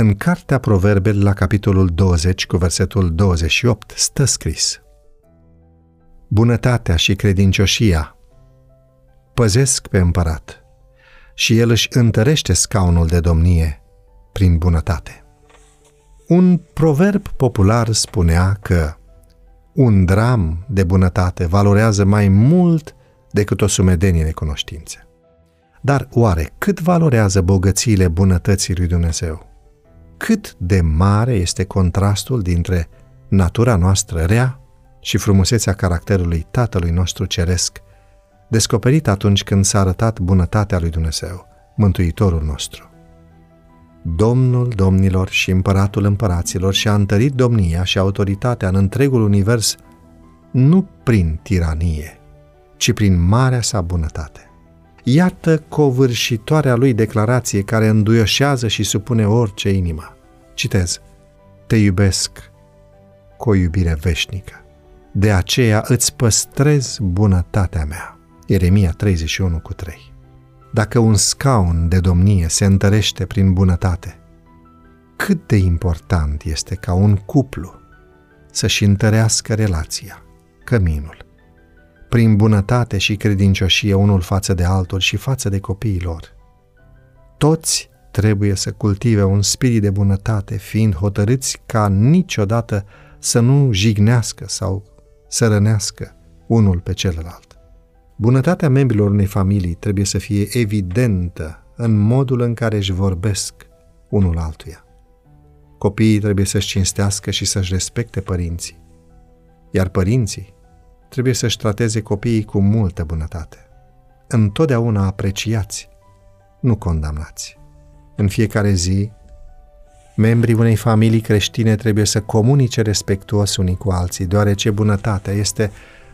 În Cartea Proverbele, la capitolul 20, cu versetul 28, stă scris Bunătatea și credincioșia păzesc pe împărat și el își întărește scaunul de domnie prin bunătate. Un proverb popular spunea că un dram de bunătate valorează mai mult decât o sumedenie de cunoștințe. Dar oare cât valorează bogățiile bunătății lui Dumnezeu? Cât de mare este contrastul dintre natura noastră rea și frumusețea caracterului Tatălui nostru Ceresc, descoperit atunci când s-a arătat bunătatea lui Dumnezeu, Mântuitorul nostru. Domnul domnilor și împăratul împăraților și-a întărit domnia și autoritatea în întregul univers nu prin tiranie, ci prin marea sa bunătate. Iată covârșitoarea lui declarație care înduioșează și supune orice inimă. Citez. Te iubesc cu o iubire veșnică. De aceea îți păstrez bunătatea mea. Ieremia 31 cu 3. Dacă un scaun de domnie se întărește prin bunătate, cât de important este ca un cuplu să-și întărească relația, căminul, prin bunătate și credincioșie unul față de altul și față de copiii lor. Toți trebuie să cultive un spirit de bunătate, fiind hotărâți ca niciodată să nu jignească sau să rănească unul pe celălalt. Bunătatea membrilor unei familii trebuie să fie evidentă în modul în care își vorbesc unul altuia. Copiii trebuie să-și cinstească și să-și respecte părinții, iar părinții trebuie să-și trateze copiii cu multă bunătate. Întotdeauna apreciați, nu condamnați. În fiecare zi, membrii unei familii creștine trebuie să comunice respectuos unii cu alții, deoarece bunătatea este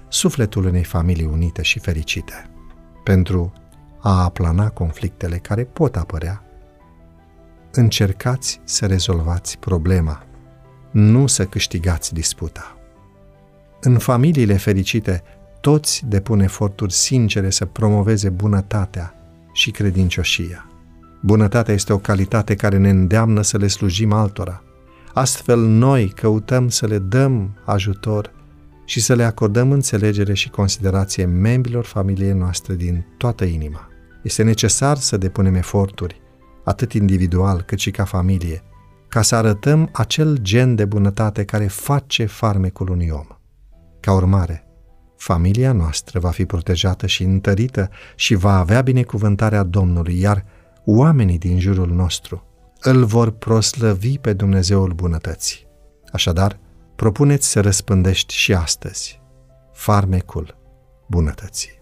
sufletul unei familii unite și fericite. Pentru a aplana conflictele care pot apărea, încercați să rezolvați problema, nu să câștigați disputa. În familiile fericite, toți depun eforturi sincere să promoveze bunătatea și credincioșia. Bunătatea este o calitate care ne îndeamnă să le slujim altora. Astfel, noi căutăm să le dăm ajutor și să le acordăm înțelegere și considerație membrilor familiei noastre din toată inima. Este necesar să depunem eforturi, atât individual cât și ca familie, ca să arătăm acel gen de bunătate care face farmecul unui om. Ca urmare, familia noastră va fi protejată și întărită și va avea binecuvântarea Domnului, iar oamenii din jurul nostru îl vor proslăvi pe Dumnezeul bunătății. Așadar, propuneți să răspândești și astăzi farmecul bunătății.